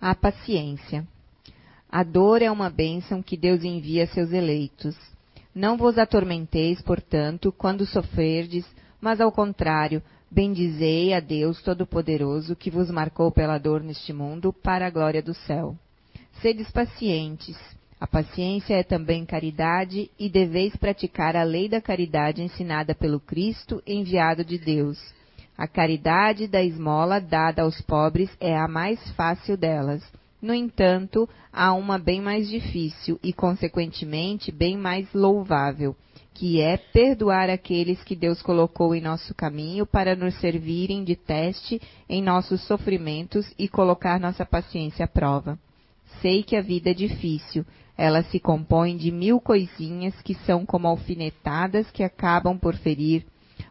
A paciência. A dor é uma bênção que Deus envia a seus eleitos. Não vos atormenteis, portanto, quando sofrerdes, mas ao contrário, bendizei a Deus Todo-Poderoso que vos marcou pela dor neste mundo para a glória do céu. Sedes pacientes. A paciência é também caridade e deveis praticar a lei da caridade ensinada pelo Cristo enviado de Deus. A caridade da esmola dada aos pobres é a mais fácil delas. No entanto, há uma bem mais difícil e, consequentemente, bem mais louvável, que é perdoar aqueles que Deus colocou em nosso caminho para nos servirem de teste em nossos sofrimentos e colocar nossa paciência à prova. Sei que a vida é difícil, ela se compõe de mil coisinhas que são como alfinetadas que acabam por ferir,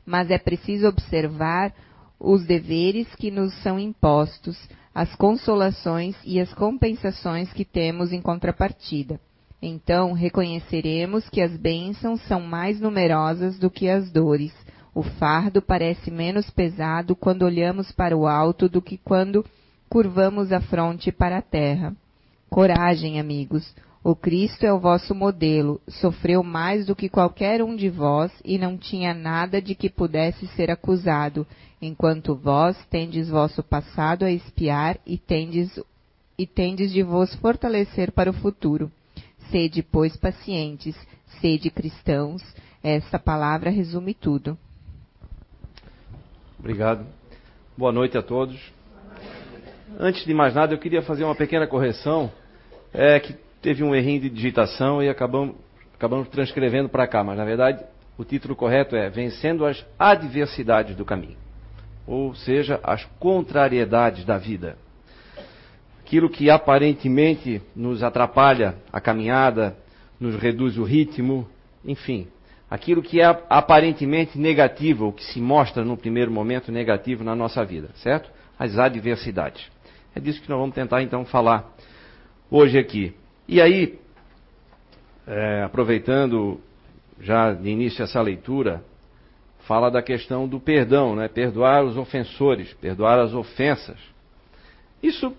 mas é preciso observar os deveres que nos são impostos, as consolações e as compensações que temos em contrapartida. Então reconheceremos que as bênçãos são mais numerosas do que as dores. O fardo parece menos pesado quando olhamos para o alto do que quando curvamos a fronte para a terra. Coragem, amigos. O Cristo é o vosso modelo, sofreu mais do que qualquer um de vós e não tinha nada de que pudesse ser acusado, enquanto vós tendes vosso passado a espiar e tendes, e tendes de vos fortalecer para o futuro. Sede, pois, pacientes, sede cristãos. Esta palavra resume tudo. Obrigado. Boa noite a todos. Antes de mais nada, eu queria fazer uma pequena correção. É que teve um errinho de digitação e acabamos, acabamos transcrevendo para cá, mas na verdade o título correto é Vencendo as Adversidades do Caminho, ou seja, as contrariedades da vida. Aquilo que aparentemente nos atrapalha a caminhada, nos reduz o ritmo, enfim, aquilo que é aparentemente negativo, ou que se mostra no primeiro momento negativo na nossa vida, certo? As adversidades. É disso que nós vamos tentar então falar hoje aqui. E aí, é, aproveitando já de início essa leitura, fala da questão do perdão, né? perdoar os ofensores, perdoar as ofensas. Isso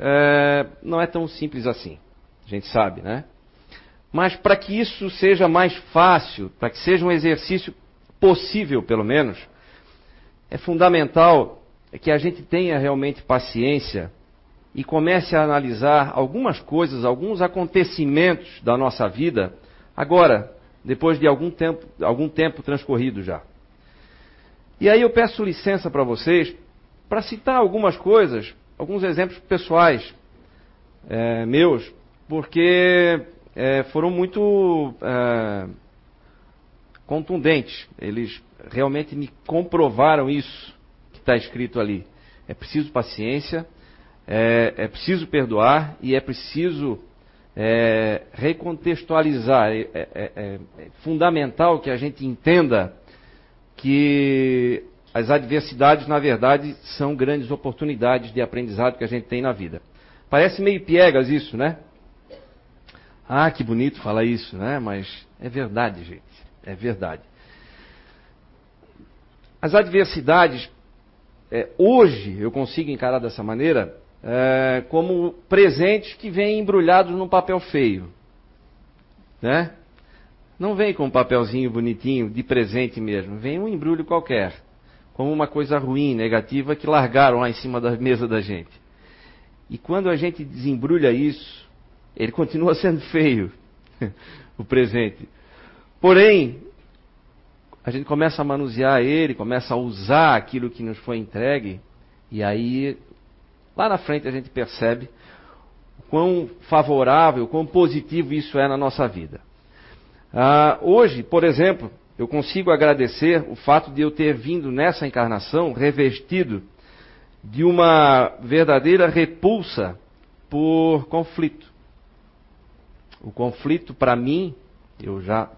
é, não é tão simples assim, a gente sabe, né? Mas para que isso seja mais fácil, para que seja um exercício possível, pelo menos, é fundamental que a gente tenha realmente paciência e comece a analisar algumas coisas, alguns acontecimentos da nossa vida, agora, depois de algum tempo, algum tempo transcorrido já. E aí eu peço licença para vocês para citar algumas coisas, alguns exemplos pessoais é, meus, porque é, foram muito é, contundentes. Eles realmente me comprovaram isso que está escrito ali. É preciso paciência, é, é preciso perdoar e é preciso é, recontextualizar. É, é, é, é, fundamental que a gente entenda que as adversidades, na verdade, são grandes oportunidades de aprendizado que a gente tem na vida. Parece meio piegas isso, né? Ah, que bonito falar isso, né? Mas é verdade, gente. É verdade. As adversidades, é, hoje eu consigo encarar dessa maneira, é, como presentes que vêm embrulhados num papel feio. Né? Não vem com um papelzinho bonitinho de presente mesmo, vem um embrulho qualquer, como uma coisa ruim, negativa que largaram lá em cima da mesa da gente. E quando a gente desembrulha isso, ele continua sendo feio, o presente. Porém, a gente começa a manusear ele, começa a usar aquilo que nos foi entregue, e aí Lá na frente a gente percebe quão favorável, quão positivo isso é na nossa vida. Ah, hoje, por exemplo, eu consigo agradecer o fato de eu ter vindo nessa encarnação revestido de uma verdadeira repulsa por conflito. O conflito, para mim, eu já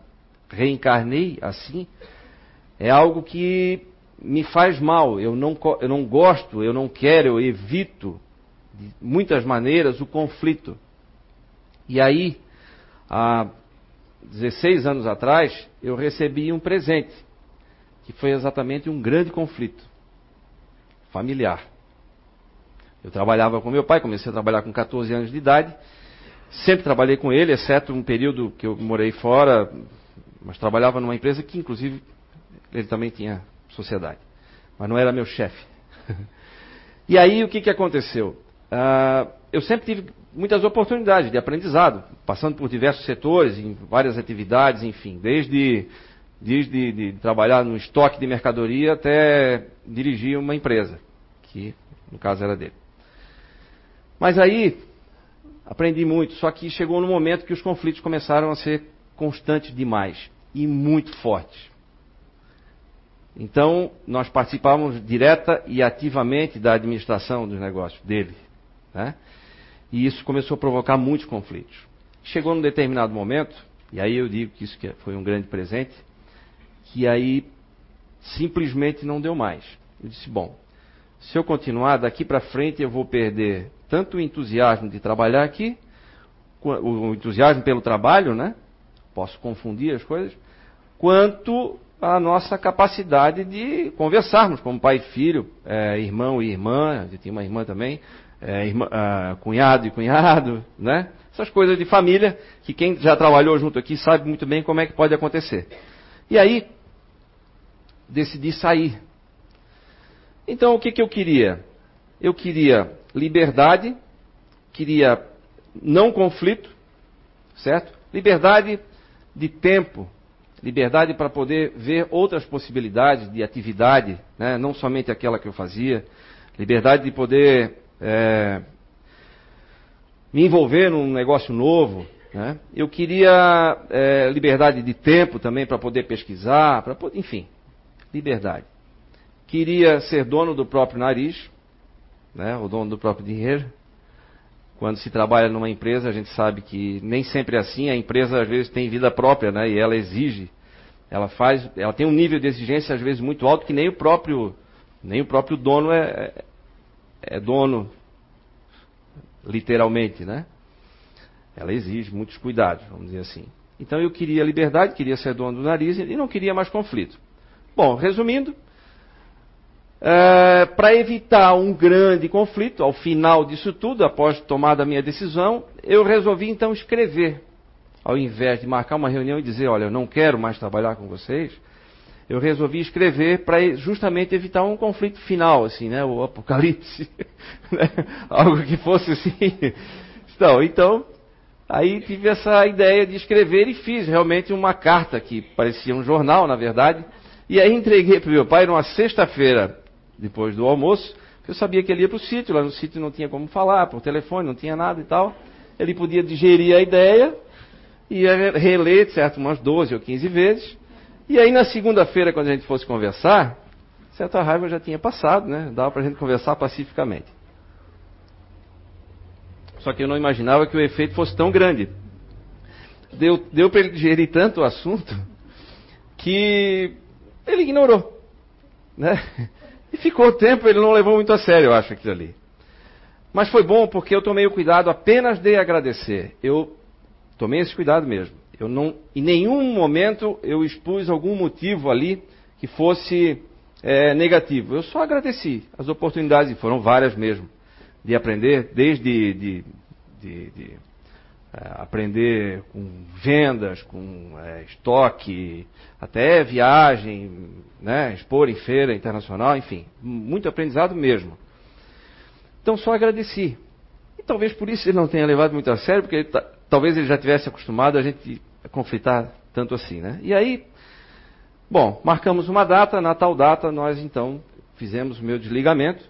reencarnei assim, é algo que me faz mal, eu não, eu não gosto, eu não quero, eu evito de muitas maneiras o conflito. E aí, há 16 anos atrás, eu recebi um presente, que foi exatamente um grande conflito familiar. Eu trabalhava com meu pai, comecei a trabalhar com 14 anos de idade. Sempre trabalhei com ele, exceto um período que eu morei fora, mas trabalhava numa empresa que, inclusive, ele também tinha sociedade. Mas não era meu chefe. e aí, o que, que aconteceu? Uh, eu sempre tive muitas oportunidades de aprendizado, passando por diversos setores, em várias atividades, enfim, desde, desde de trabalhar no estoque de mercadoria até dirigir uma empresa, que no caso era dele. Mas aí aprendi muito, só que chegou no momento que os conflitos começaram a ser constantes demais e muito fortes. Então, nós participávamos direta e ativamente da administração dos negócios dele. Né? E isso começou a provocar muitos conflitos. Chegou num determinado momento, e aí eu digo que isso foi um grande presente, que aí simplesmente não deu mais. Eu disse, bom, se eu continuar daqui para frente eu vou perder tanto o entusiasmo de trabalhar aqui, o entusiasmo pelo trabalho, né? Posso confundir as coisas, quanto a nossa capacidade de conversarmos como pai e filho, é, irmão e irmã, eu tinha uma irmã também, é, irmã, ah, cunhado e cunhado, né? Essas coisas de família que quem já trabalhou junto aqui sabe muito bem como é que pode acontecer. E aí, decidi sair. Então, o que, que eu queria? Eu queria liberdade, queria não conflito, certo? Liberdade de tempo, liberdade para poder ver outras possibilidades de atividade, né? não somente aquela que eu fazia, liberdade de poder é, me envolver num negócio novo. Né? Eu queria é, liberdade de tempo também para poder pesquisar, para enfim, liberdade. Queria ser dono do próprio nariz, né? o dono do próprio dinheiro. Quando se trabalha numa empresa, a gente sabe que nem sempre é assim. A empresa às vezes tem vida própria, né? E ela exige, ela faz, ela tem um nível de exigência às vezes muito alto que nem o próprio, nem o próprio dono é, é dono, literalmente, né? Ela exige muitos cuidados, vamos dizer assim. Então eu queria liberdade, queria ser dono do nariz e não queria mais conflito. Bom, resumindo, é, para evitar um grande conflito, ao final disso tudo, após tomar a minha decisão, eu resolvi então escrever. Ao invés de marcar uma reunião e dizer, olha, eu não quero mais trabalhar com vocês, eu resolvi escrever para justamente evitar um conflito final, assim, né? O apocalipse, né? algo que fosse assim. Então, então, aí tive essa ideia de escrever e fiz realmente uma carta que parecia um jornal, na verdade. E aí entreguei para meu pai numa sexta-feira, depois do almoço, que eu sabia que ele ia para o sítio. Lá no sítio não tinha como falar, por telefone, não tinha nada e tal. Ele podia digerir a ideia, ia reler, certo, umas 12 ou 15 vezes e aí na segunda-feira, quando a gente fosse conversar, certa raiva já tinha passado, né? Dava para a gente conversar pacificamente. Só que eu não imaginava que o efeito fosse tão grande. Deu, deu para ele digerir tanto o assunto que ele ignorou. Né? E ficou tempo, ele não levou muito a sério, eu acho, aquilo ali. Mas foi bom porque eu tomei o cuidado apenas de agradecer. Eu tomei esse cuidado mesmo. Eu não, em nenhum momento eu expus algum motivo ali que fosse é, negativo. Eu só agradeci as oportunidades, e foram várias mesmo, de aprender, desde de, de, de aprender com vendas, com é, estoque, até viagem, né, expor em feira internacional, enfim, muito aprendizado mesmo. Então só agradeci. E talvez por isso ele não tenha levado muito a sério, porque ele, talvez ele já tivesse acostumado a gente conflitar tanto assim, né? E aí, bom, marcamos uma data, na tal data nós então fizemos o meu desligamento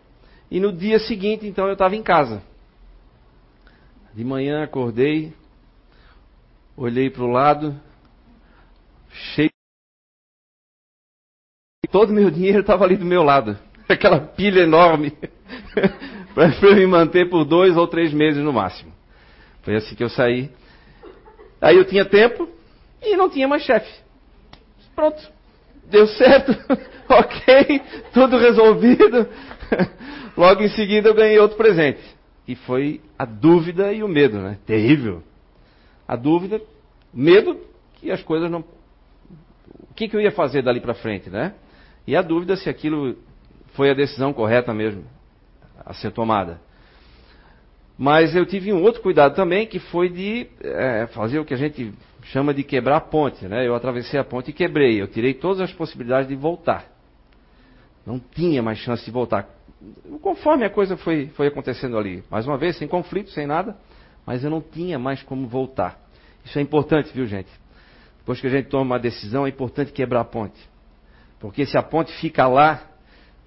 e no dia seguinte então eu estava em casa. De manhã acordei, olhei para o lado, cheio. Todo o meu dinheiro estava ali do meu lado. Aquela pilha enorme. para eu me manter por dois ou três meses no máximo. Foi assim que eu saí Aí eu tinha tempo e não tinha mais chefe. Pronto. Deu certo. ok. Tudo resolvido. Logo em seguida eu ganhei outro presente. E foi a dúvida e o medo, né? Terrível. A dúvida, medo que as coisas não. O que, que eu ia fazer dali para frente, né? E a dúvida se aquilo foi a decisão correta mesmo a ser tomada. Mas eu tive um outro cuidado também, que foi de é, fazer o que a gente chama de quebrar a ponte. Né? Eu atravessei a ponte e quebrei. Eu tirei todas as possibilidades de voltar. Não tinha mais chance de voltar. Conforme a coisa foi, foi acontecendo ali. Mais uma vez, sem conflito, sem nada. Mas eu não tinha mais como voltar. Isso é importante, viu, gente? Depois que a gente toma uma decisão, é importante quebrar a ponte. Porque se a ponte fica lá,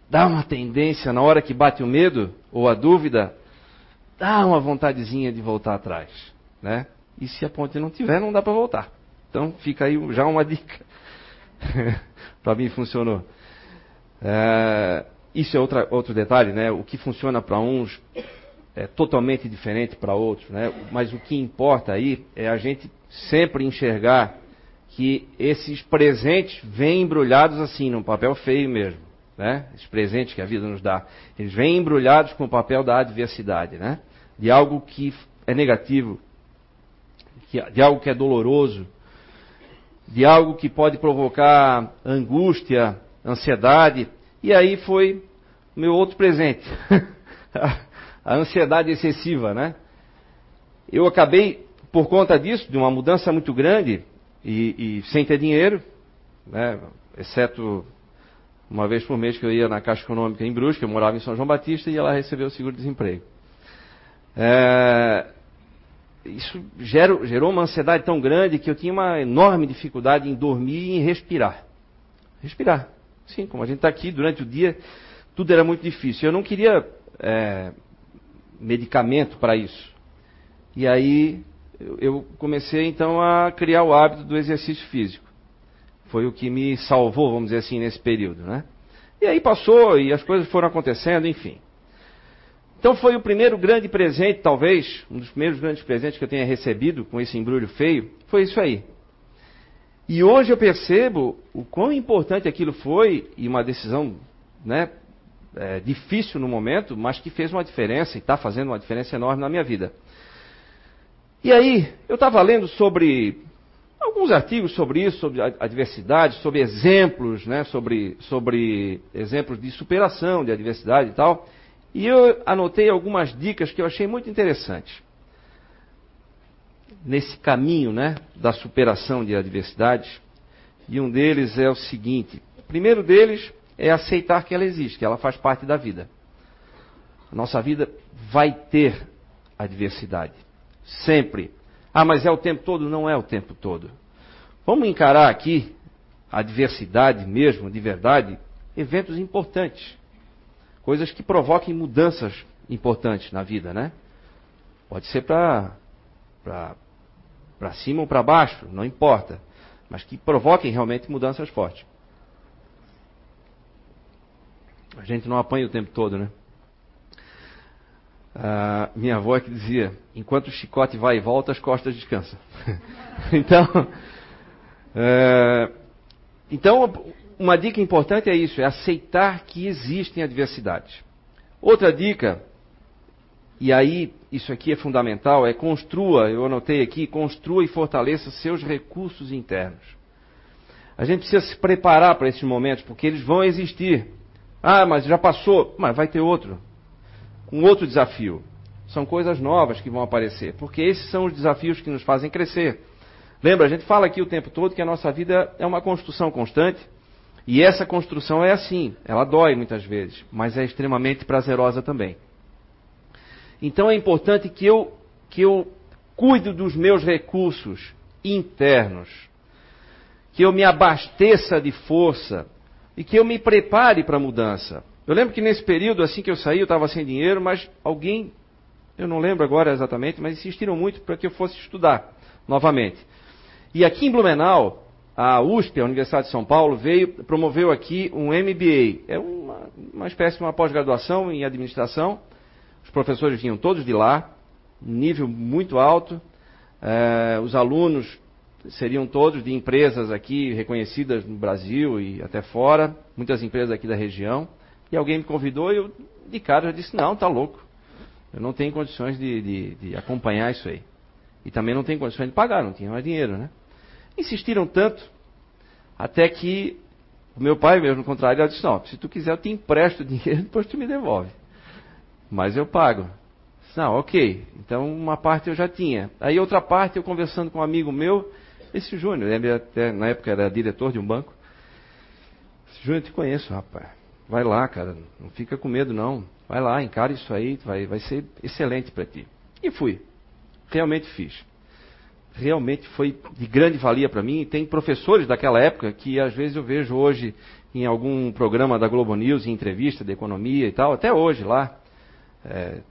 dá uma tendência, na hora que bate o medo ou a dúvida, dá uma vontadezinha de voltar atrás. Né? E se a ponte não tiver, não dá para voltar. Então fica aí já uma dica. para mim funcionou. É, isso é outra, outro detalhe, né? O que funciona para uns é totalmente diferente para outros, né? Mas o que importa aí é a gente sempre enxergar que esses presentes vêm embrulhados assim, num papel feio mesmo. Né? Esses presentes que a vida nos dá. Eles vêm embrulhados com o papel da adversidade, né? De algo que é negativo, de algo que é doloroso, de algo que pode provocar angústia, ansiedade. E aí foi meu outro presente. a ansiedade excessiva, né? Eu acabei, por conta disso, de uma mudança muito grande, e, e sem ter dinheiro, né, exceto uma vez por mês que eu ia na Caixa Econômica em Brusque, eu morava em São João Batista e ia lá receber o seguro-desemprego. É, isso gerou, gerou uma ansiedade tão grande que eu tinha uma enorme dificuldade em dormir e em respirar. Respirar. Sim, como a gente está aqui durante o dia, tudo era muito difícil. Eu não queria é, medicamento para isso. E aí eu comecei então a criar o hábito do exercício físico. Foi o que me salvou, vamos dizer assim, nesse período, né? E aí passou e as coisas foram acontecendo, enfim. Então foi o primeiro grande presente, talvez, um dos primeiros grandes presentes que eu tenha recebido com esse embrulho feio, foi isso aí. E hoje eu percebo o quão importante aquilo foi e uma decisão, né, é, difícil no momento, mas que fez uma diferença e está fazendo uma diferença enorme na minha vida. E aí, eu estava lendo sobre alguns artigos sobre isso, sobre adversidade, sobre exemplos, né, sobre, sobre exemplos de superação de adversidade e tal. E eu anotei algumas dicas que eu achei muito interessantes. Nesse caminho né, da superação de adversidades. E um deles é o seguinte: o primeiro deles é aceitar que ela existe, que ela faz parte da vida. A nossa vida vai ter adversidade. Sempre. Ah, mas é o tempo todo? Não é o tempo todo. Vamos encarar aqui a diversidade mesmo, de verdade, eventos importantes. Coisas que provoquem mudanças importantes na vida, né? Pode ser para cima ou para baixo, não importa. Mas que provoquem realmente mudanças fortes. A gente não apanha o tempo todo, né? Ah, minha avó é que dizia: enquanto o chicote vai e volta, as costas descansam. então, é, então, uma dica importante é isso: é aceitar que existem adversidades. Outra dica, e aí isso aqui é fundamental, é construa, eu anotei aqui, construa e fortaleça seus recursos internos. A gente precisa se preparar para esses momentos, porque eles vão existir. Ah, mas já passou, mas vai ter outro um outro desafio. São coisas novas que vão aparecer, porque esses são os desafios que nos fazem crescer. Lembra, a gente fala aqui o tempo todo que a nossa vida é uma construção constante, e essa construção é assim, ela dói muitas vezes, mas é extremamente prazerosa também. Então é importante que eu, que eu cuide dos meus recursos internos, que eu me abasteça de força e que eu me prepare para a mudança. Eu lembro que nesse período, assim que eu saí, eu estava sem dinheiro, mas alguém, eu não lembro agora exatamente, mas insistiram muito para que eu fosse estudar novamente. E aqui em Blumenau, a USP, a Universidade de São Paulo, veio, promoveu aqui um MBA. É uma, uma espécie de uma pós-graduação em administração. Os professores vinham todos de lá, nível muito alto. É, os alunos seriam todos de empresas aqui reconhecidas no Brasil e até fora, muitas empresas aqui da região. E alguém me convidou e eu, de cara, já disse: não, tá louco. Eu não tenho condições de, de, de acompanhar isso aí. E também não tenho condições de pagar, não tinha mais dinheiro, né? Insistiram tanto, até que o meu pai, mesmo no contrário, disse: não, se tu quiser, eu te empresto dinheiro, depois tu me devolve. Mas eu pago. Ah, ok. Então uma parte eu já tinha. Aí outra parte eu conversando com um amigo meu, esse Júnior, ele até, na época era diretor de um banco. Júnior, eu te conheço, rapaz. Vai lá, cara. Não fica com medo, não. Vai lá, encara isso aí, vai, vai ser excelente para ti. E fui. Realmente fiz. Realmente foi de grande valia para mim. Tem professores daquela época que às vezes eu vejo hoje em algum programa da Globo News, em entrevista de economia e tal, até hoje lá. É,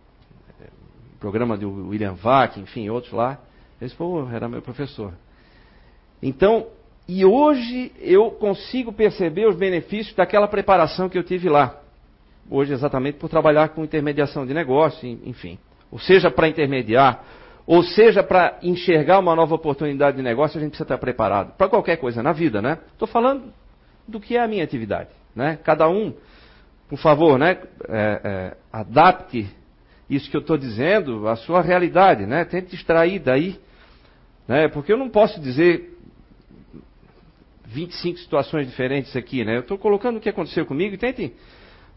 programa do William Vac, enfim, outros lá. Esse pô, era meu professor. Então, e hoje eu consigo perceber os benefícios daquela preparação que eu tive lá. Hoje, exatamente por trabalhar com intermediação de negócio, enfim. Ou seja, para intermediar, ou seja, para enxergar uma nova oportunidade de negócio, a gente precisa estar preparado. Para qualquer coisa na vida, né? Estou falando do que é a minha atividade. Né? Cada um, por favor, né? É, é, adapte isso que eu estou dizendo à sua realidade, né? Tente extrair daí. Né? Porque eu não posso dizer 25 situações diferentes aqui, né? Eu estou colocando o que aconteceu comigo e tentem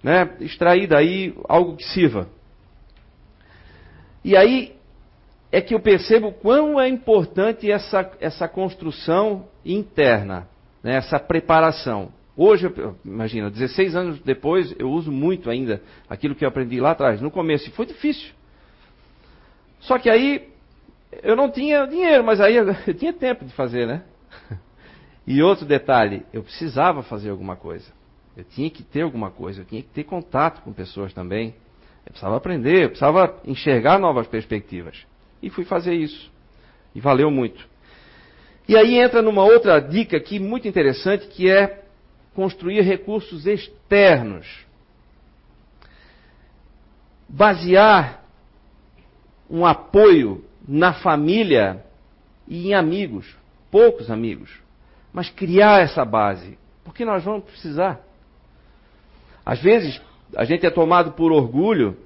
né, extrair daí algo que sirva. E aí é que eu percebo quão é importante essa, essa construção interna, né, essa preparação. Hoje, imagina, 16 anos depois, eu uso muito ainda aquilo que eu aprendi lá atrás. No começo foi difícil. Só que aí eu não tinha dinheiro, mas aí eu tinha tempo de fazer, né? E outro detalhe, eu precisava fazer alguma coisa. Eu tinha que ter alguma coisa, eu tinha que ter contato com pessoas também. Eu precisava aprender, eu precisava enxergar novas perspectivas. E fui fazer isso. E valeu muito. E aí entra numa outra dica aqui muito interessante, que é construir recursos externos. Basear um apoio na família e em amigos, poucos amigos, mas criar essa base, porque nós vamos precisar. Às vezes, a gente é tomado por orgulho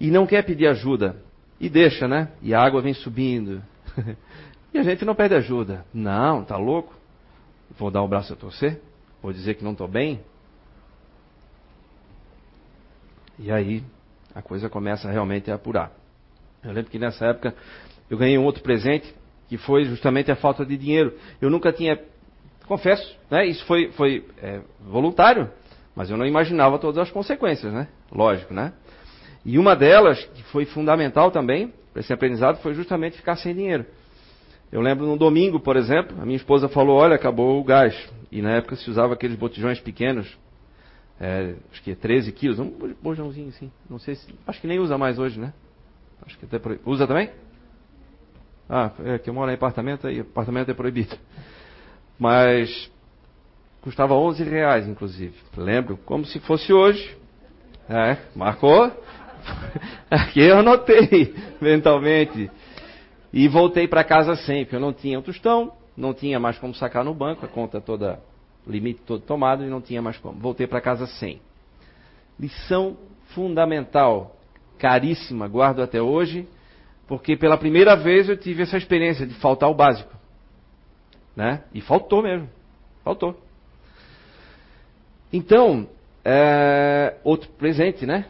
e não quer pedir ajuda. E deixa, né? E a água vem subindo. e a gente não pede ajuda. Não, tá louco? Vou dar o braço a torcer? Vou dizer que não estou bem? E aí a coisa começa realmente a apurar. Eu lembro que nessa época eu ganhei um outro presente que foi justamente a falta de dinheiro. Eu nunca tinha, confesso, né, isso foi, foi é, voluntário. Mas eu não imaginava todas as consequências, né? Lógico, né? E uma delas, que foi fundamental também para esse aprendizado, foi justamente ficar sem dinheiro. Eu lembro no domingo, por exemplo, a minha esposa falou: Olha, acabou o gás. E na época se usava aqueles botijões pequenos, é, acho que 13 quilos, um bojãozinho assim. Não sei se. Acho que nem usa mais hoje, né? Acho que até Usa também? Ah, é que eu moro em apartamento e apartamento é proibido. Mas Custava 11 reais, inclusive. Lembro, como se fosse hoje. É, marcou? Aqui eu anotei mentalmente. E voltei para casa sem, porque eu não tinha o tostão, não tinha mais como sacar no banco, a conta toda, limite todo tomado e não tinha mais como. Voltei para casa sem. Lição fundamental, caríssima, guardo até hoje, porque pela primeira vez eu tive essa experiência de faltar o básico. Né? E faltou mesmo. Faltou. Então, é, outro presente, né?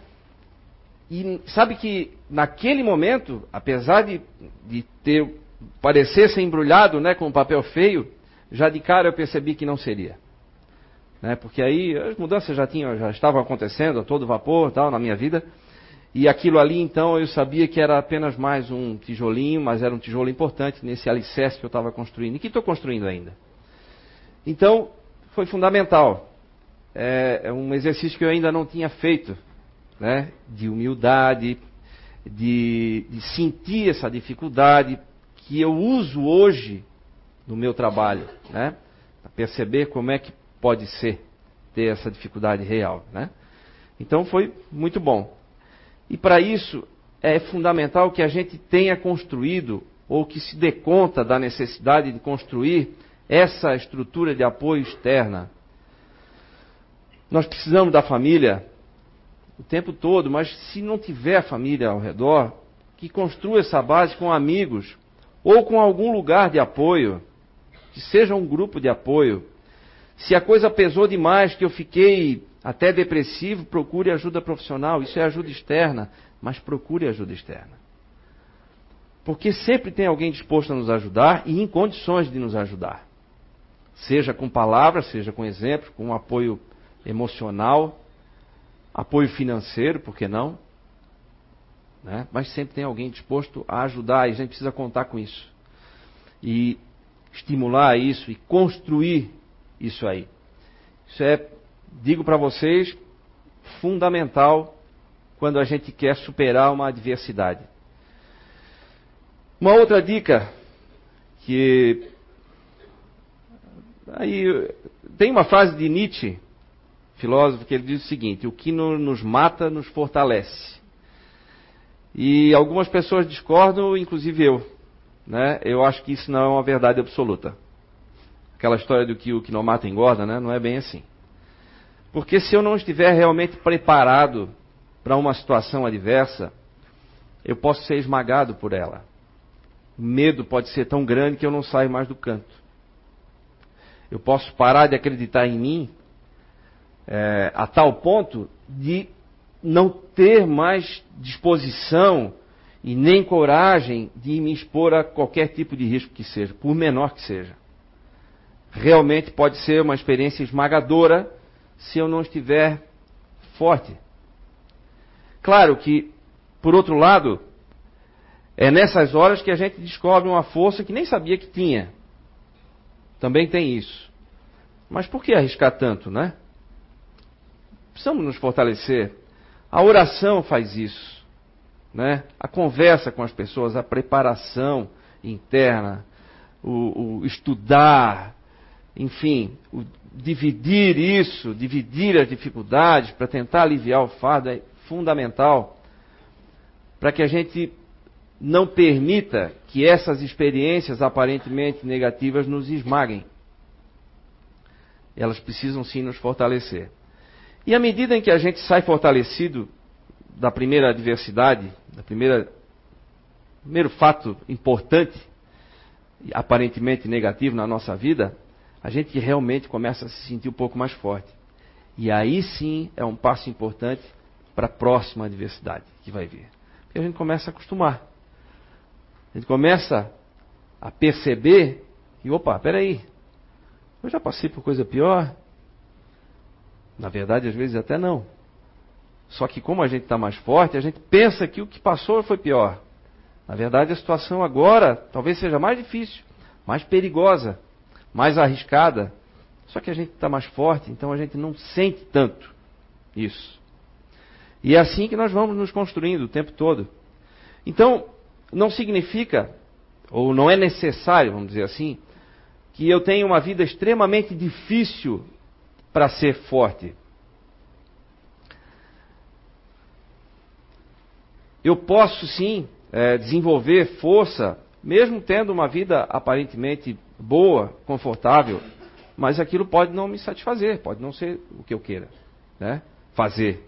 E sabe que naquele momento, apesar de, de ter parecer ser embrulhado, né, com papel feio, já de cara eu percebi que não seria. Né, porque aí as mudanças já tinham, já estavam acontecendo a todo vapor, tal, na minha vida. E aquilo ali, então, eu sabia que era apenas mais um tijolinho, mas era um tijolo importante nesse alicerce que eu estava construindo e que estou construindo ainda. Então, foi fundamental é, é um exercício que eu ainda não tinha feito, né? de humildade, de, de sentir essa dificuldade que eu uso hoje no meu trabalho, né? Para perceber como é que pode ser ter essa dificuldade real, né? Então foi muito bom. E para isso é fundamental que a gente tenha construído ou que se dê conta da necessidade de construir essa estrutura de apoio externa nós precisamos da família o tempo todo, mas se não tiver família ao redor, que construa essa base com amigos ou com algum lugar de apoio, que seja um grupo de apoio. Se a coisa pesou demais, que eu fiquei até depressivo, procure ajuda profissional. Isso é ajuda externa. mas procure ajuda externa. Porque sempre tem alguém disposto a nos ajudar e em condições de nos ajudar. Seja com palavras, seja com exemplos, com apoio emocional, apoio financeiro, por que não? Né? Mas sempre tem alguém disposto a ajudar e a gente precisa contar com isso. E estimular isso e construir isso aí. Isso é, digo para vocês, fundamental quando a gente quer superar uma adversidade. Uma outra dica que aí tem uma frase de Nietzsche, filósofo, que ele diz o seguinte: o que nos mata nos fortalece. E algumas pessoas discordam, inclusive eu. Né? Eu acho que isso não é uma verdade absoluta. Aquela história do que o que não mata engorda, né? não é bem assim. Porque se eu não estiver realmente preparado para uma situação adversa, eu posso ser esmagado por ela medo pode ser tão grande que eu não saio mais do canto. Eu posso parar de acreditar em mim é, a tal ponto de não ter mais disposição e nem coragem de me expor a qualquer tipo de risco que seja, por menor que seja. Realmente pode ser uma experiência esmagadora se eu não estiver forte. Claro que, por outro lado, é nessas horas que a gente descobre uma força que nem sabia que tinha. Também tem isso. Mas por que arriscar tanto, né? Precisamos nos fortalecer. A oração faz isso, né? A conversa com as pessoas, a preparação interna, o, o estudar, enfim, o dividir isso, dividir as dificuldades para tentar aliviar o fardo é fundamental para que a gente não permita que essas experiências aparentemente negativas nos esmaguem. Elas precisam sim nos fortalecer. E à medida em que a gente sai fortalecido da primeira adversidade, da primeira primeiro fato importante, aparentemente negativo na nossa vida, a gente realmente começa a se sentir um pouco mais forte. E aí sim é um passo importante para a próxima adversidade que vai vir. Porque a gente começa a acostumar. A gente começa a perceber que, opa, peraí, eu já passei por coisa pior. Na verdade, às vezes até não. Só que como a gente está mais forte, a gente pensa que o que passou foi pior. Na verdade, a situação agora talvez seja mais difícil, mais perigosa, mais arriscada. Só que a gente está mais forte, então a gente não sente tanto isso. E é assim que nós vamos nos construindo o tempo todo. Então, não significa, ou não é necessário, vamos dizer assim, que eu tenha uma vida extremamente difícil para ser forte. Eu posso sim é, desenvolver força, mesmo tendo uma vida aparentemente boa, confortável, mas aquilo pode não me satisfazer, pode não ser o que eu queira né, fazer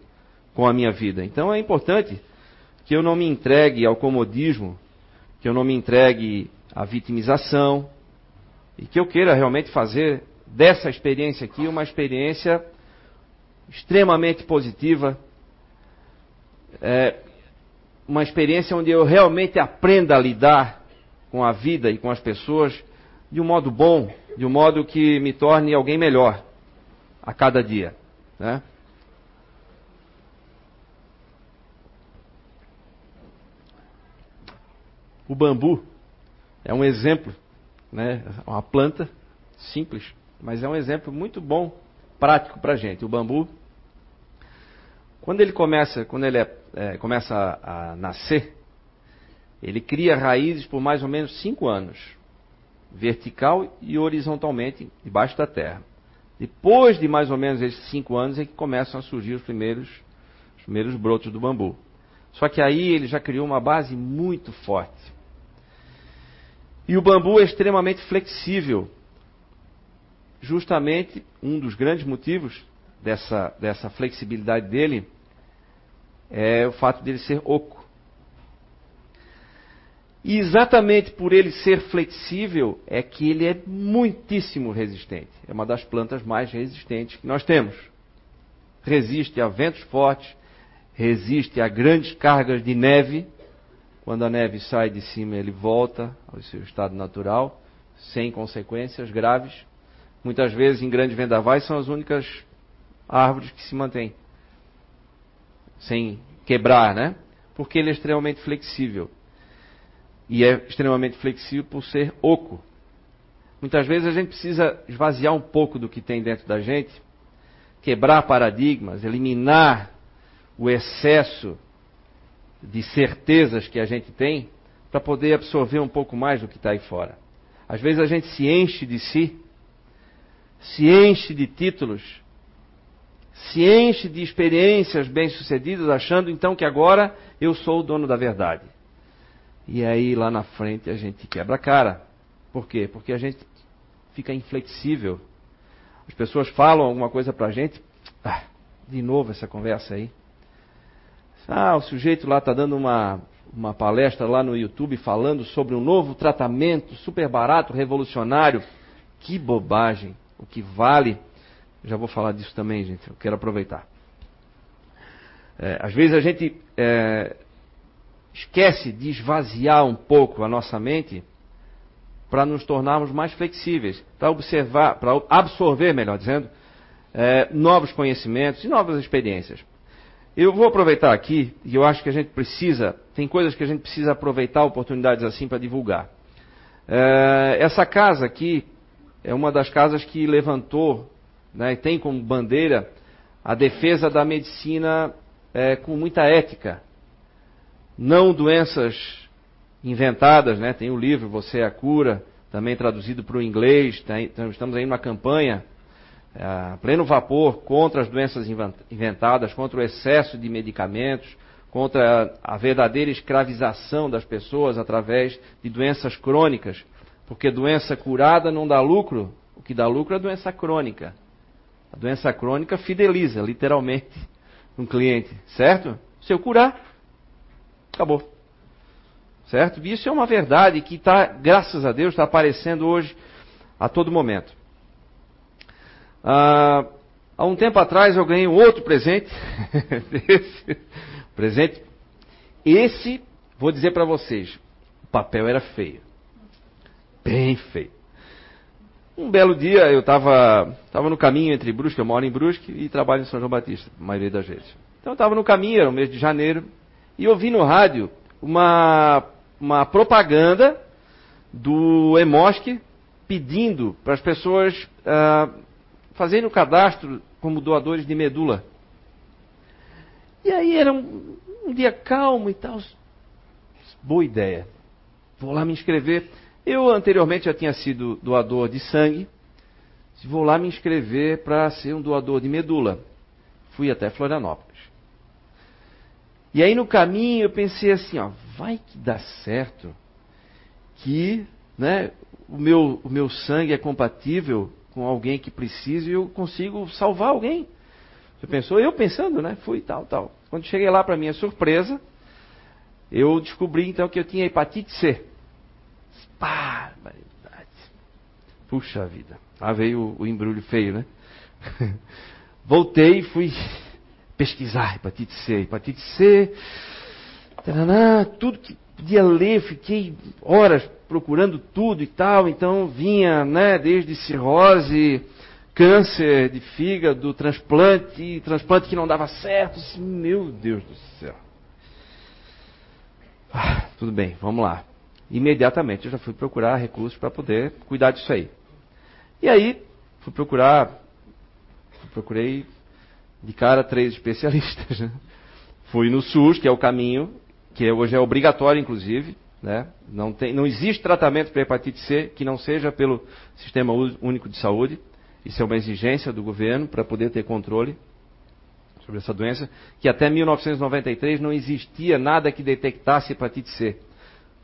com a minha vida. Então é importante que eu não me entregue ao comodismo, que eu não me entregue à vitimização, e que eu queira realmente fazer dessa experiência aqui uma experiência extremamente positiva, é, uma experiência onde eu realmente aprenda a lidar com a vida e com as pessoas de um modo bom, de um modo que me torne alguém melhor a cada dia. Né? O bambu é um exemplo, né? uma planta simples, mas é um exemplo muito bom, prático para a gente. O bambu, quando ele começa, quando ele é, é, começa a, a nascer, ele cria raízes por mais ou menos cinco anos, vertical e horizontalmente, debaixo da terra. Depois de mais ou menos esses cinco anos é que começam a surgir os primeiros, os primeiros brotos do bambu. Só que aí ele já criou uma base muito forte. E o bambu é extremamente flexível. Justamente um dos grandes motivos dessa, dessa flexibilidade dele é o fato dele ser oco. E exatamente por ele ser flexível é que ele é muitíssimo resistente. É uma das plantas mais resistentes que nós temos. Resiste a ventos fortes, resiste a grandes cargas de neve. Quando a neve sai de cima, ele volta ao seu estado natural, sem consequências graves. Muitas vezes, em grandes vendavais, são as únicas árvores que se mantêm sem quebrar, né? Porque ele é extremamente flexível. E é extremamente flexível por ser oco. Muitas vezes a gente precisa esvaziar um pouco do que tem dentro da gente, quebrar paradigmas, eliminar o excesso de certezas que a gente tem, para poder absorver um pouco mais do que está aí fora. Às vezes a gente se enche de si, se enche de títulos, se enche de experiências bem-sucedidas, achando então que agora eu sou o dono da verdade. E aí lá na frente a gente quebra a cara. Por quê? Porque a gente fica inflexível. As pessoas falam alguma coisa pra gente, ah, de novo essa conversa aí. Ah, o sujeito lá está dando uma, uma palestra lá no YouTube falando sobre um novo tratamento super barato, revolucionário. Que bobagem! O que vale já vou falar disso também, gente. Eu quero aproveitar. É, às vezes a gente é, esquece de esvaziar um pouco a nossa mente para nos tornarmos mais flexíveis, para observar, para absorver, melhor dizendo, é, novos conhecimentos e novas experiências. Eu vou aproveitar aqui, e eu acho que a gente precisa, tem coisas que a gente precisa aproveitar oportunidades assim para divulgar. É, essa casa aqui é uma das casas que levantou né, e tem como bandeira a defesa da medicina é, com muita ética. Não doenças inventadas, né? Tem o livro Você é a Cura, também traduzido para o inglês. Tem, então, estamos aí numa campanha é, a pleno vapor contra as doenças inventadas, contra o excesso de medicamentos, contra a, a verdadeira escravização das pessoas através de doenças crônicas. Porque doença curada não dá lucro, o que dá lucro é doença crônica. A doença crônica fideliza, literalmente, um cliente, certo? Se eu curar, acabou. Certo? E isso é uma verdade que está, graças a Deus, está aparecendo hoje a todo momento. Ah, há um tempo atrás eu ganhei outro presente. Esse, presente. Esse, vou dizer para vocês, o papel era feio. Bem feio. Um belo dia eu estava tava no caminho entre Brusque, eu moro em Brusque e trabalho em São João Batista, a maioria das vezes. Então eu estava no caminho, era o mês de janeiro, e ouvi no rádio uma, uma propaganda do Emosc pedindo para as pessoas uh, fazerem o cadastro como doadores de medula. E aí era um, um dia calmo e tal. Boa ideia. Vou lá me inscrever. Eu anteriormente já tinha sido doador de sangue. Vou lá me inscrever para ser um doador de medula. Fui até Florianópolis. E aí no caminho eu pensei assim, ó, vai que dá certo que né, o, meu, o meu sangue é compatível com alguém que precisa e eu consigo salvar alguém. Você pensou? Eu pensando, né? Fui tal, tal. Quando cheguei lá, para minha surpresa, eu descobri então que eu tinha hepatite C. Barbaridade. Puxa vida. Lá veio o, o embrulho feio, né? Voltei e fui pesquisar hepatite C. Hepatite C, taraná, tudo que podia ler, fiquei horas procurando tudo e tal. Então vinha, né, desde cirrose, câncer de fígado, transplante, transplante que não dava certo. Meu Deus do céu. Ah, tudo bem, vamos lá imediatamente eu já fui procurar recursos para poder cuidar disso aí. E aí, fui procurar, procurei de cara três especialistas. Né? Fui no SUS, que é o caminho, que hoje é obrigatório, inclusive. Né? Não, tem, não existe tratamento para hepatite C que não seja pelo Sistema Único de Saúde. Isso é uma exigência do governo para poder ter controle sobre essa doença, que até 1993 não existia nada que detectasse hepatite C.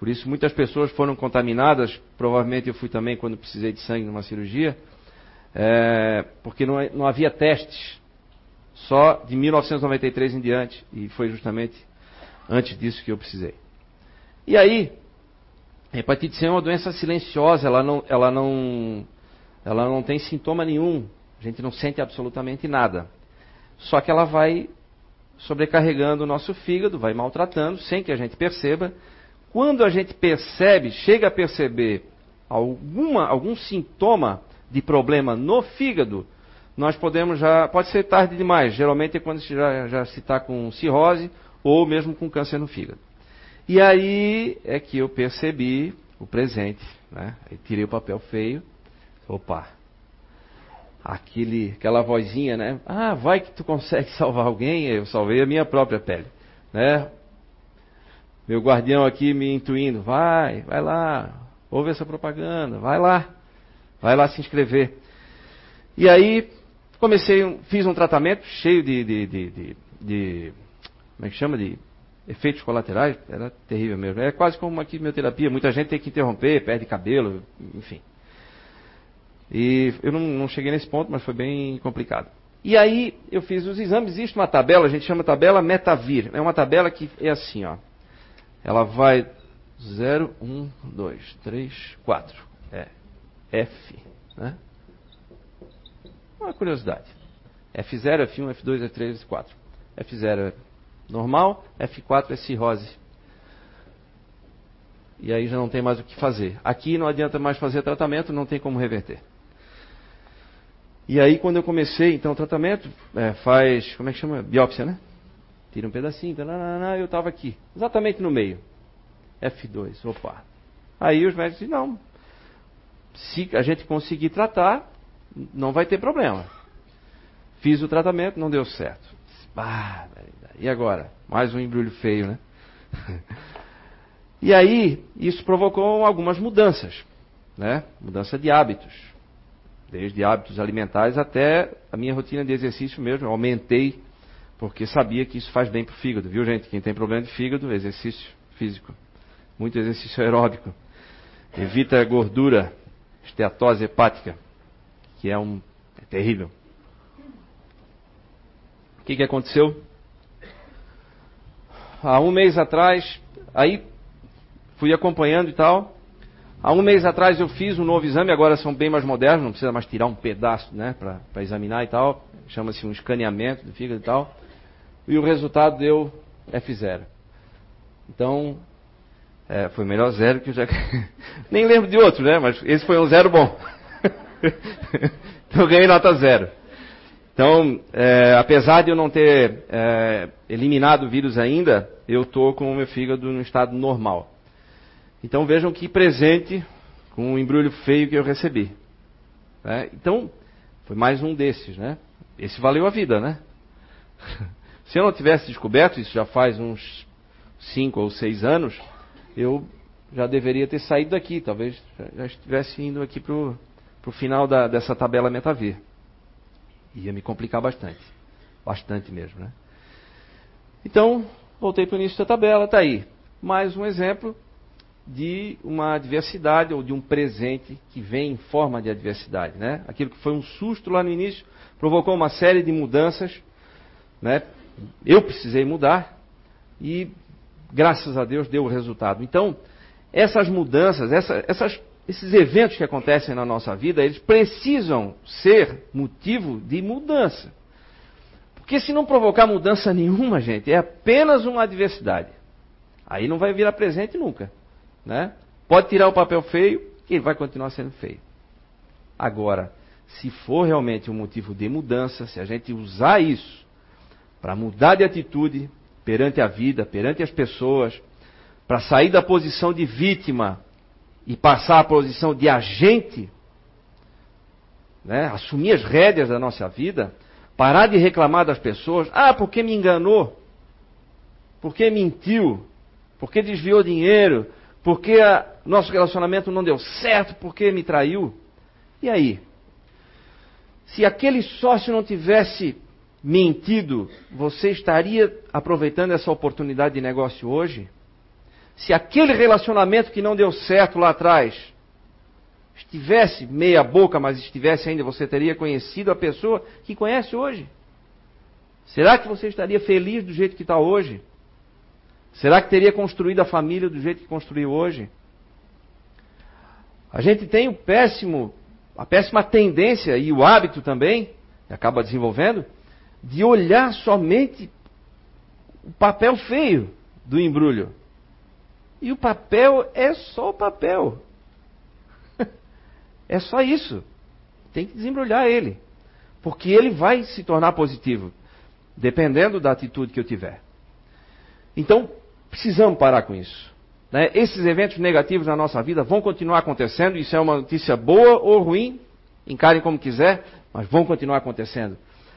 Por isso, muitas pessoas foram contaminadas. Provavelmente eu fui também quando precisei de sangue numa cirurgia, é, porque não, não havia testes. Só de 1993 em diante. E foi justamente antes disso que eu precisei. E aí, a hepatite C é uma doença silenciosa, ela não, ela não, ela não tem sintoma nenhum. A gente não sente absolutamente nada. Só que ela vai sobrecarregando o nosso fígado, vai maltratando, sem que a gente perceba. Quando a gente percebe, chega a perceber alguma, algum sintoma de problema no fígado, nós podemos já. Pode ser tarde demais, geralmente é quando já, já se está com cirrose ou mesmo com câncer no fígado. E aí é que eu percebi o presente, né? Eu tirei o papel feio. Opa, aquele, aquela vozinha, né? Ah, vai que tu consegue salvar alguém. Eu salvei a minha própria pele, né? Meu guardião aqui me intuindo, vai, vai lá, ouve essa propaganda, vai lá, vai lá se inscrever. E aí comecei, fiz um tratamento cheio de, de, de, de, de como é que chama de efeitos colaterais, era terrível mesmo. É quase como uma quimioterapia. Muita gente tem que interromper, perde cabelo, enfim. E eu não, não, cheguei nesse ponto, mas foi bem complicado. E aí eu fiz os exames, existe uma tabela, a gente chama tabela Metavir. É uma tabela que é assim, ó. Ela vai 0, 1, 2, 3, 4. É F, né? Uma curiosidade. F0, F1, F2, F3, F4. F0 é normal, F4 é cirrose. E aí já não tem mais o que fazer. Aqui não adianta mais fazer tratamento, não tem como reverter. E aí quando eu comecei, então, o tratamento, é, faz, como é que chama? Biópsia, né? Tira um pedacinho, tanana, eu estava aqui, exatamente no meio. F2, opa. Aí os médicos disseram, não, se a gente conseguir tratar, não vai ter problema. Fiz o tratamento, não deu certo. E agora? Mais um embrulho feio, né? e aí, isso provocou algumas mudanças, né? Mudança de hábitos. Desde hábitos alimentares até a minha rotina de exercício mesmo. Eu aumentei, porque sabia que isso faz bem para o fígado, viu, gente? Quem tem problema de fígado, exercício físico. Muito exercício aeróbico. Evita gordura, esteatose hepática, que é um. é terrível. O que, que aconteceu? há um mês atrás, aí fui acompanhando e tal. Há um mês atrás eu fiz um novo exame, agora são bem mais modernos, não precisa mais tirar um pedaço né, para examinar e tal. Chama-se um escaneamento do fígado e tal. E o resultado deu F0. Então, é, foi melhor zero que eu já. Nem lembro de outro, né? Mas esse foi um zero bom. então eu ganhei nota zero. Então, é, apesar de eu não ter é, eliminado o vírus ainda, eu estou com o meu fígado no estado normal. Então vejam que presente com um embrulho feio que eu recebi. Né? Então, foi mais um desses, né? Esse valeu a vida, né? Se eu não tivesse descoberto, isso já faz uns cinco ou seis anos, eu já deveria ter saído daqui, talvez já estivesse indo aqui para o final da, dessa tabela Metavir. Ia me complicar bastante. Bastante mesmo, né? Então, voltei para o início da tabela, está aí. Mais um exemplo de uma adversidade ou de um presente que vem em forma de adversidade, né? Aquilo que foi um susto lá no início provocou uma série de mudanças, né? Eu precisei mudar e graças a Deus deu o resultado. Então, essas mudanças, essa, essas esses eventos que acontecem na nossa vida, eles precisam ser motivo de mudança. Porque se não provocar mudança nenhuma, gente, é apenas uma adversidade. Aí não vai virar presente nunca. Né? Pode tirar o papel feio, que ele vai continuar sendo feio. Agora, se for realmente um motivo de mudança, se a gente usar isso para mudar de atitude perante a vida, perante as pessoas, para sair da posição de vítima e passar à posição de agente, né, assumir as rédeas da nossa vida, parar de reclamar das pessoas, ah, porque me enganou, porque mentiu, porque desviou dinheiro, porque a, nosso relacionamento não deu certo, porque me traiu. E aí? Se aquele sócio não tivesse mentido, você estaria aproveitando essa oportunidade de negócio hoje? se aquele relacionamento que não deu certo lá atrás estivesse meia boca, mas estivesse ainda, você teria conhecido a pessoa que conhece hoje? Será que você estaria feliz do jeito que está hoje? Será que teria construído a família do jeito que construiu hoje? A gente tem o péssimo, a péssima tendência e o hábito também, acaba desenvolvendo, de olhar somente o papel feio do embrulho. E o papel é só o papel. é só isso. Tem que desembrulhar ele. Porque ele vai se tornar positivo, dependendo da atitude que eu tiver. Então, precisamos parar com isso. Né? Esses eventos negativos na nossa vida vão continuar acontecendo. Isso é uma notícia boa ou ruim, encarem como quiser, mas vão continuar acontecendo.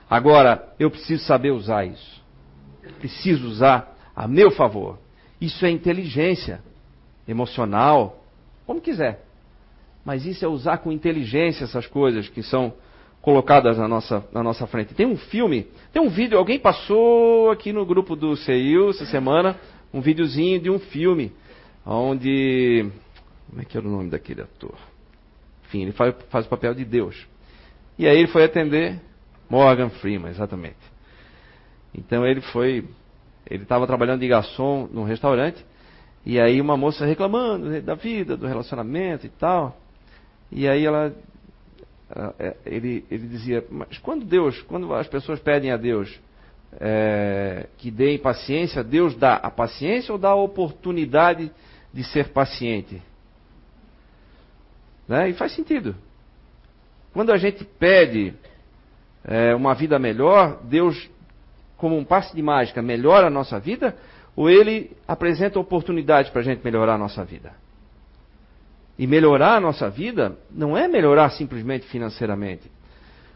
Agora, eu preciso saber usar isso. Preciso usar a meu favor. Isso é inteligência emocional, como quiser. Mas isso é usar com inteligência essas coisas que são colocadas na nossa, na nossa frente. Tem um filme, tem um vídeo, alguém passou aqui no grupo do CEIU essa semana, um videozinho de um filme, onde. Como é que era o nome daquele ator? Enfim, ele faz, faz o papel de Deus. E aí ele foi atender Morgan Freeman, exatamente. Então ele foi, ele estava trabalhando de garçom num restaurante, e aí uma moça reclamando da vida, do relacionamento e tal. E aí ela, é, ele, ele dizia, mas quando Deus, quando as pessoas pedem a Deus é, que dê paciência, Deus dá a paciência ou dá a oportunidade de ser paciente? Né? E faz sentido. Quando a gente pede é, uma vida melhor, Deus, como um passe de mágica, melhora a nossa vida, ou Ele apresenta oportunidades para a gente melhorar a nossa vida? E melhorar a nossa vida não é melhorar simplesmente financeiramente.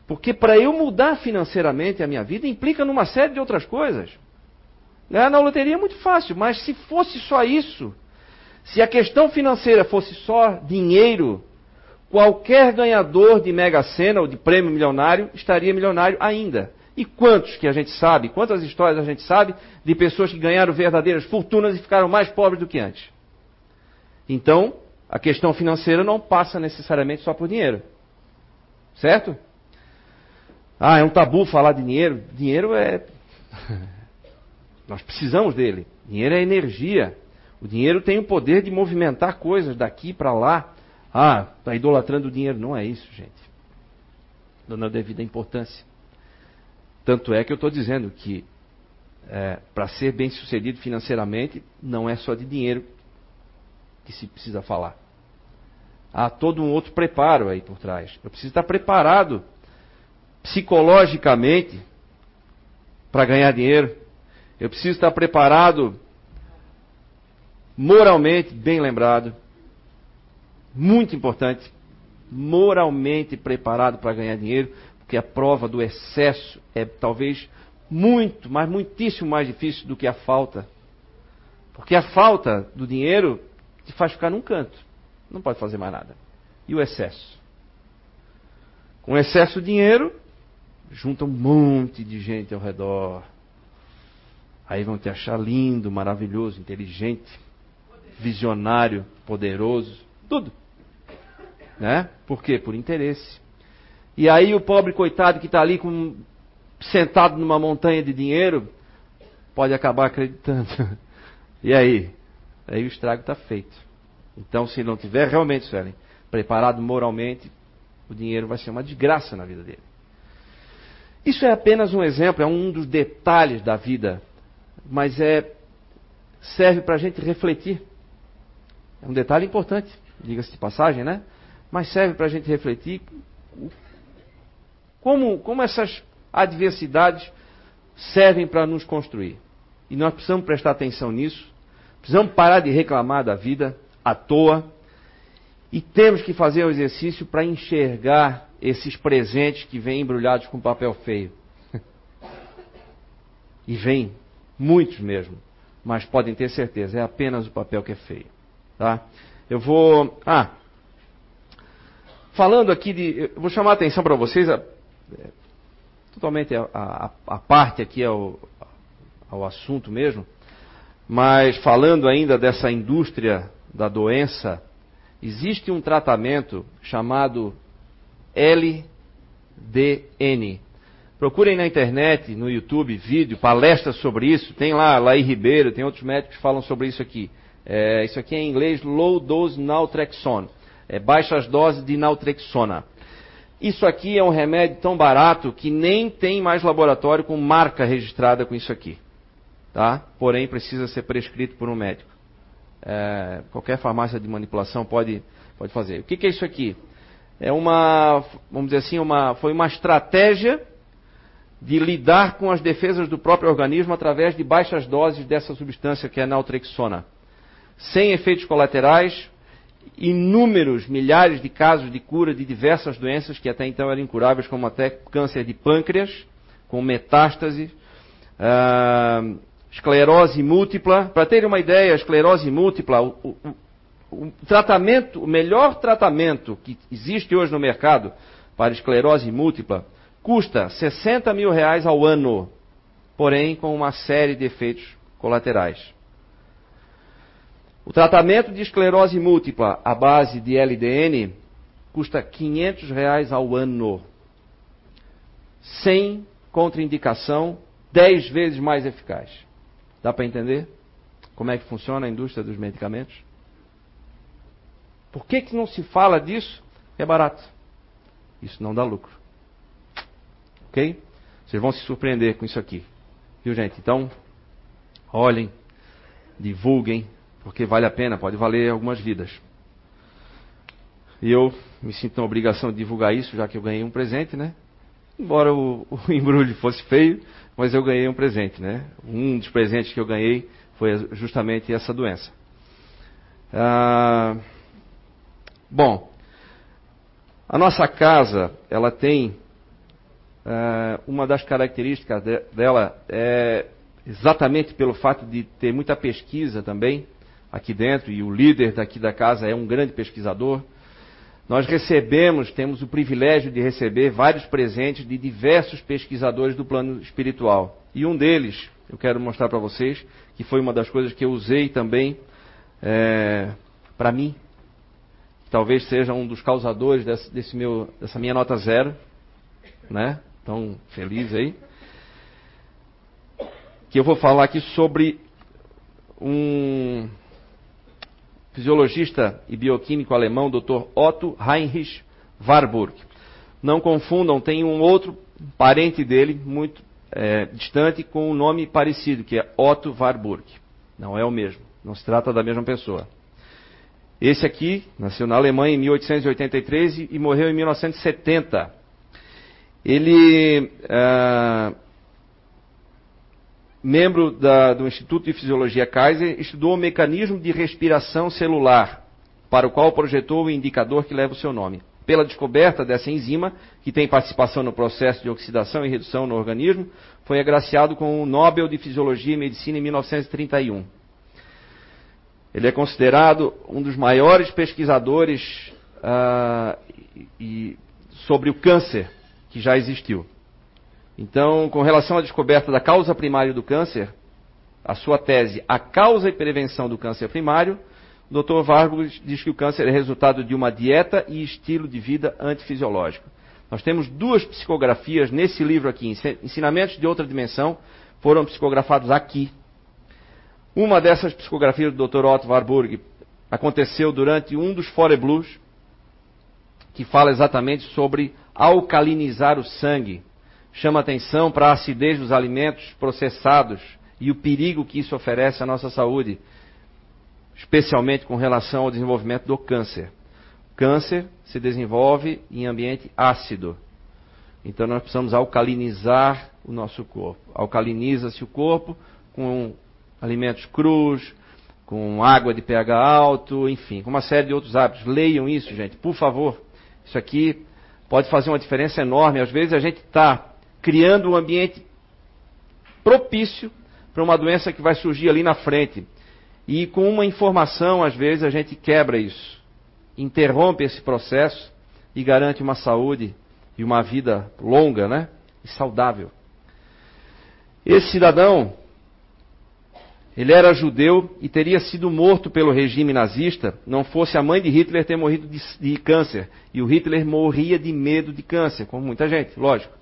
Porque para eu mudar financeiramente a minha vida implica numa série de outras coisas. Ganhar na loteria é muito fácil, mas se fosse só isso, se a questão financeira fosse só dinheiro, qualquer ganhador de mega sena ou de prêmio milionário estaria milionário ainda. E quantos que a gente sabe, quantas histórias a gente sabe de pessoas que ganharam verdadeiras fortunas e ficaram mais pobres do que antes? Então, a questão financeira não passa necessariamente só por dinheiro. Certo? Ah, é um tabu falar de dinheiro. Dinheiro é. Nós precisamos dele. Dinheiro é energia. O dinheiro tem o poder de movimentar coisas daqui para lá. Ah, está idolatrando o dinheiro. Não é isso, gente. Dando a devida importância. Tanto é que eu estou dizendo que é, para ser bem sucedido financeiramente, não é só de dinheiro que se precisa falar. Há todo um outro preparo aí por trás. Eu preciso estar preparado psicologicamente para ganhar dinheiro. Eu preciso estar preparado moralmente, bem lembrado. Muito importante. Moralmente preparado para ganhar dinheiro, porque a prova do excesso é talvez muito, mas muitíssimo mais difícil do que a falta. Porque a falta do dinheiro te faz ficar num canto. Não pode fazer mais nada. E o excesso? Com excesso de dinheiro, junta um monte de gente ao redor. Aí vão te achar lindo, maravilhoso, inteligente, visionário, poderoso, tudo. Né? Por quê? Por interesse. E aí o pobre coitado que está ali com, sentado numa montanha de dinheiro pode acabar acreditando. E aí? Aí o estrago está feito. Então, se não tiver realmente, Suelen, preparado moralmente, o dinheiro vai ser uma desgraça na vida dele. Isso é apenas um exemplo, é um dos detalhes da vida, mas é serve para a gente refletir. É um detalhe importante, diga-se de passagem, né? Mas serve para a gente refletir como, como essas adversidades servem para nos construir. E nós precisamos prestar atenção nisso, precisamos parar de reclamar da vida à toa e temos que fazer o exercício para enxergar esses presentes que vêm embrulhados com papel feio. e vêm, muitos mesmo. Mas podem ter certeza, é apenas o papel que é feio. Tá? Eu vou. Ah! Falando aqui de. Vou chamar a atenção para vocês. A, é, totalmente a, a, a, parte aqui ao, ao assunto mesmo. Mas falando ainda dessa indústria da doença, existe um tratamento chamado LDN. Procurem na internet, no YouTube, vídeo, palestras sobre isso. Tem lá, Laí Ribeiro, tem outros médicos que falam sobre isso aqui. É, isso aqui é em inglês Low Dose Naltrexone. É baixas doses de naltrexona. Isso aqui é um remédio tão barato que nem tem mais laboratório com marca registrada com isso aqui. tá? Porém, precisa ser prescrito por um médico. É, qualquer farmácia de manipulação pode, pode fazer. O que, que é isso aqui? É uma, vamos dizer assim, uma, foi uma estratégia de lidar com as defesas do próprio organismo através de baixas doses dessa substância que é a naltrexona. Sem efeitos colaterais, inúmeros, milhares de casos de cura de diversas doenças que até então eram incuráveis, como até câncer de pâncreas, com metástase, uh, esclerose múltipla. Para terem uma ideia, a esclerose múltipla, o, o, o, tratamento, o melhor tratamento que existe hoje no mercado para esclerose múltipla custa 60 mil reais ao ano, porém com uma série de efeitos colaterais. O tratamento de esclerose múltipla à base de LDN custa 500 reais ao ano, sem contraindicação, 10 vezes mais eficaz. Dá para entender como é que funciona a indústria dos medicamentos? Por que, que não se fala disso? É barato. Isso não dá lucro. Ok? Vocês vão se surpreender com isso aqui. Viu, gente? Então, olhem, divulguem, porque vale a pena, pode valer algumas vidas. E eu me sinto na obrigação de divulgar isso, já que eu ganhei um presente, né? Embora o, o embrulho fosse feio, mas eu ganhei um presente, né? Um dos presentes que eu ganhei foi justamente essa doença. Ah, bom, a nossa casa, ela tem Uh, uma das características de, dela é exatamente pelo fato de ter muita pesquisa também aqui dentro, e o líder daqui da casa é um grande pesquisador. Nós recebemos, temos o privilégio de receber vários presentes de diversos pesquisadores do plano espiritual. E um deles, eu quero mostrar para vocês, que foi uma das coisas que eu usei também é, para mim, talvez seja um dos causadores desse, desse meu, dessa minha nota zero, né? tão feliz aí, que eu vou falar aqui sobre um fisiologista e bioquímico alemão, Dr. Otto Heinrich Warburg. Não confundam, tem um outro parente dele, muito é, distante, com um nome parecido, que é Otto Warburg. Não é o mesmo, não se trata da mesma pessoa. Esse aqui nasceu na Alemanha em 1883 e morreu em 1970. Ele, é, membro da, do Instituto de Fisiologia Kaiser, estudou o mecanismo de respiração celular, para o qual projetou o indicador que leva o seu nome. Pela descoberta dessa enzima, que tem participação no processo de oxidação e redução no organismo, foi agraciado com o Nobel de Fisiologia e Medicina em 1931. Ele é considerado um dos maiores pesquisadores e, e sobre o câncer que já existiu. Então, com relação à descoberta da causa primária do câncer, a sua tese, a causa e prevenção do câncer primário, o Dr. Vargas diz que o câncer é resultado de uma dieta e estilo de vida antifisiológico. Nós temos duas psicografias nesse livro aqui, Ensinamentos de Outra Dimensão, foram psicografados aqui. Uma dessas psicografias do Dr. Otto Warburg aconteceu durante um dos Fore Blues, que fala exatamente sobre alcalinizar o sangue. Chama atenção para a acidez dos alimentos processados e o perigo que isso oferece à nossa saúde, especialmente com relação ao desenvolvimento do câncer. Câncer se desenvolve em ambiente ácido. Então nós precisamos alcalinizar o nosso corpo. Alcaliniza-se o corpo com alimentos crus, com água de pH alto, enfim, com uma série de outros hábitos. Leiam isso, gente, por favor. Isso aqui pode fazer uma diferença enorme. Às vezes a gente está criando um ambiente propício para uma doença que vai surgir ali na frente. E com uma informação, às vezes, a gente quebra isso, interrompe esse processo e garante uma saúde e uma vida longa, né? E saudável. Esse cidadão, ele era judeu e teria sido morto pelo regime nazista, não fosse a mãe de Hitler ter morrido de, de, câncer. E o Hitler morria de medo de câncer, como muita gente, lógico.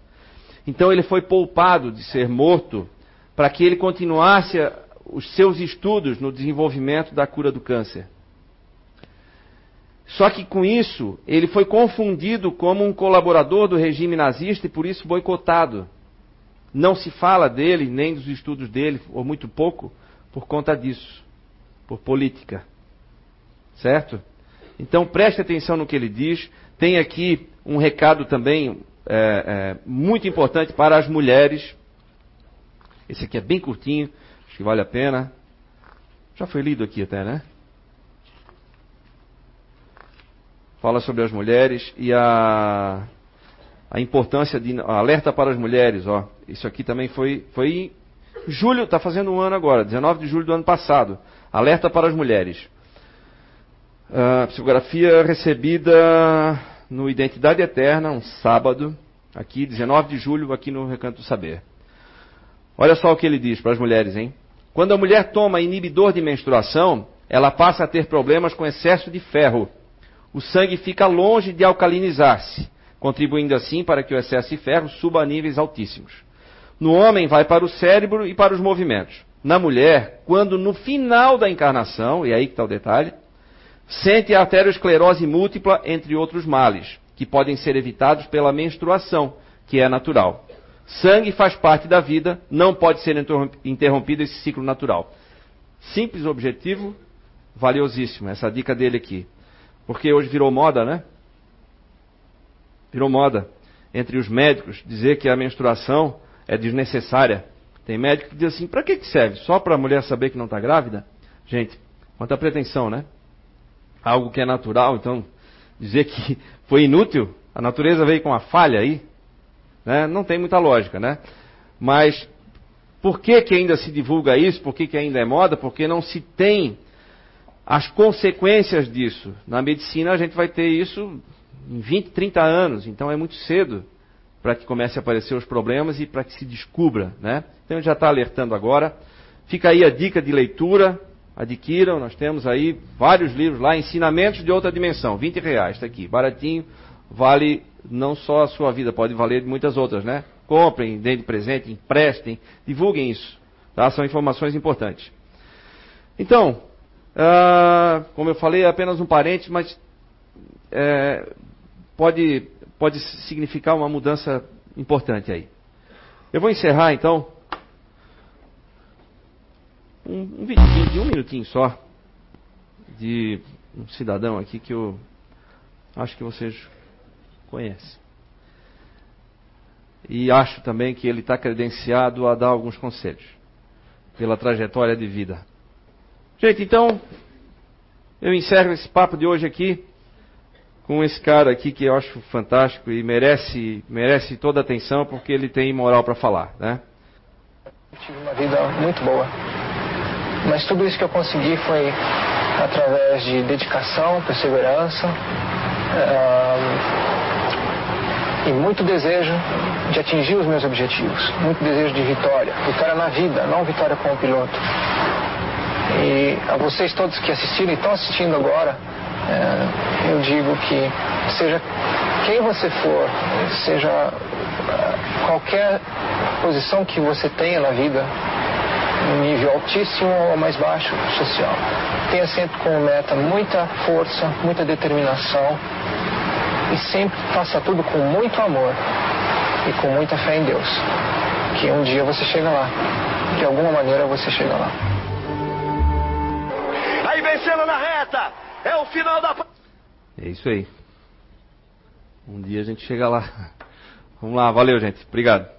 Então ele foi poupado de ser morto para que ele continuasse os seus estudos no desenvolvimento da cura do câncer. Só que com isso, ele foi confundido como um colaborador do regime nazista e por isso boicotado. não se fala dele, nem dos estudos dele, ou muito pouco, por conta disso, por política. Certo? Então preste atenção no que ele diz. Tem aqui um recado também é, é, muito importante para as mulheres. Esse aqui é bem curtinho, acho que vale a pena. Já foi lido aqui até, né? Fala sobre as mulheres e a, a importância de alerta para as mulheres. Ó, isso aqui também foi, foi em julho, está fazendo um ano agora, 19 de julho do ano passado. Alerta para as mulheres. Uh, psicografia recebida no Identidade Eterna, um sábado, aqui, 19 de julho, aqui no Recanto do Saber. Olha só o que ele diz para as mulheres, hein? Quando a mulher toma inibidor de menstruação, ela passa a ter problemas com excesso de ferro. O sangue fica longe de alcalinizar-se, contribuindo assim para que o excesso de ferro suba a níveis altíssimos. No homem, vai para o cérebro e para os movimentos. Na mulher, quando no final da encarnação, e aí que está o detalhe, sente a arteriosclerose múltipla, entre outros males, que podem ser evitados pela menstruação, que é natural. Sangue faz parte da vida, não pode ser interrompido esse ciclo natural. Simples objetivo, valiosíssimo. Essa dica dele aqui. Porque hoje virou moda, né? Virou moda entre os médicos dizer que a menstruação é desnecessária. Tem médico que diz assim: para que, que serve? Só para a mulher saber que não está grávida? Gente, quanta pretensão, né? Algo que é natural, então dizer que foi inútil, a natureza veio com uma falha aí, né? Não tem muita lógica, né? Mas por que, que ainda se divulga isso? Por que, que ainda é moda? Porque não se tem as consequências disso. Na medicina a gente vai ter isso em 20, 30 anos, então é muito cedo para que comece a aparecer os problemas e para que se descubra, né? Então já está alertando agora. Fica aí a dica de leitura, adquiram, nós temos aí vários livros lá, Ensinamentos de Outra Dimensão, 20 reais, está aqui, baratinho, vale não só a sua vida, pode valer muitas outras, né? Comprem, deem de presente, emprestem, divulguem isso. Tá? São informações importantes. Então, uh, como eu falei, é apenas um parente, mas é, pode, pode significar uma mudança importante aí. Eu vou encerrar então um, um de um minutinho só de um cidadão aqui que eu acho que vocês conhece. E acho também que ele está credenciado a dar alguns conselhos pela trajetória de vida. Gente, então eu encerro esse papo de hoje aqui com esse cara aqui que eu acho fantástico e merece merece toda a atenção porque ele tem moral para falar, né? Eu tive uma vida muito boa, mas tudo isso que eu consegui foi através de dedicação, perseverança. Uh, e muito desejo de atingir os meus objetivos, muito desejo de vitória, vitória na vida, não vitória como piloto. E a vocês todos que assistiram e estão assistindo agora, é, eu digo que seja quem você for, seja é, qualquer posição que você tenha na vida, nível altíssimo ou mais baixo social, tenha sempre como meta muita força, muita determinação e sempre faça tudo com muito amor e com muita fé em Deus. Que um dia você chega lá. De alguma maneira você chega lá. Aí vencendo na reta! É o final da. É isso aí. Um dia a gente chega lá. Vamos lá, valeu, gente. Obrigado.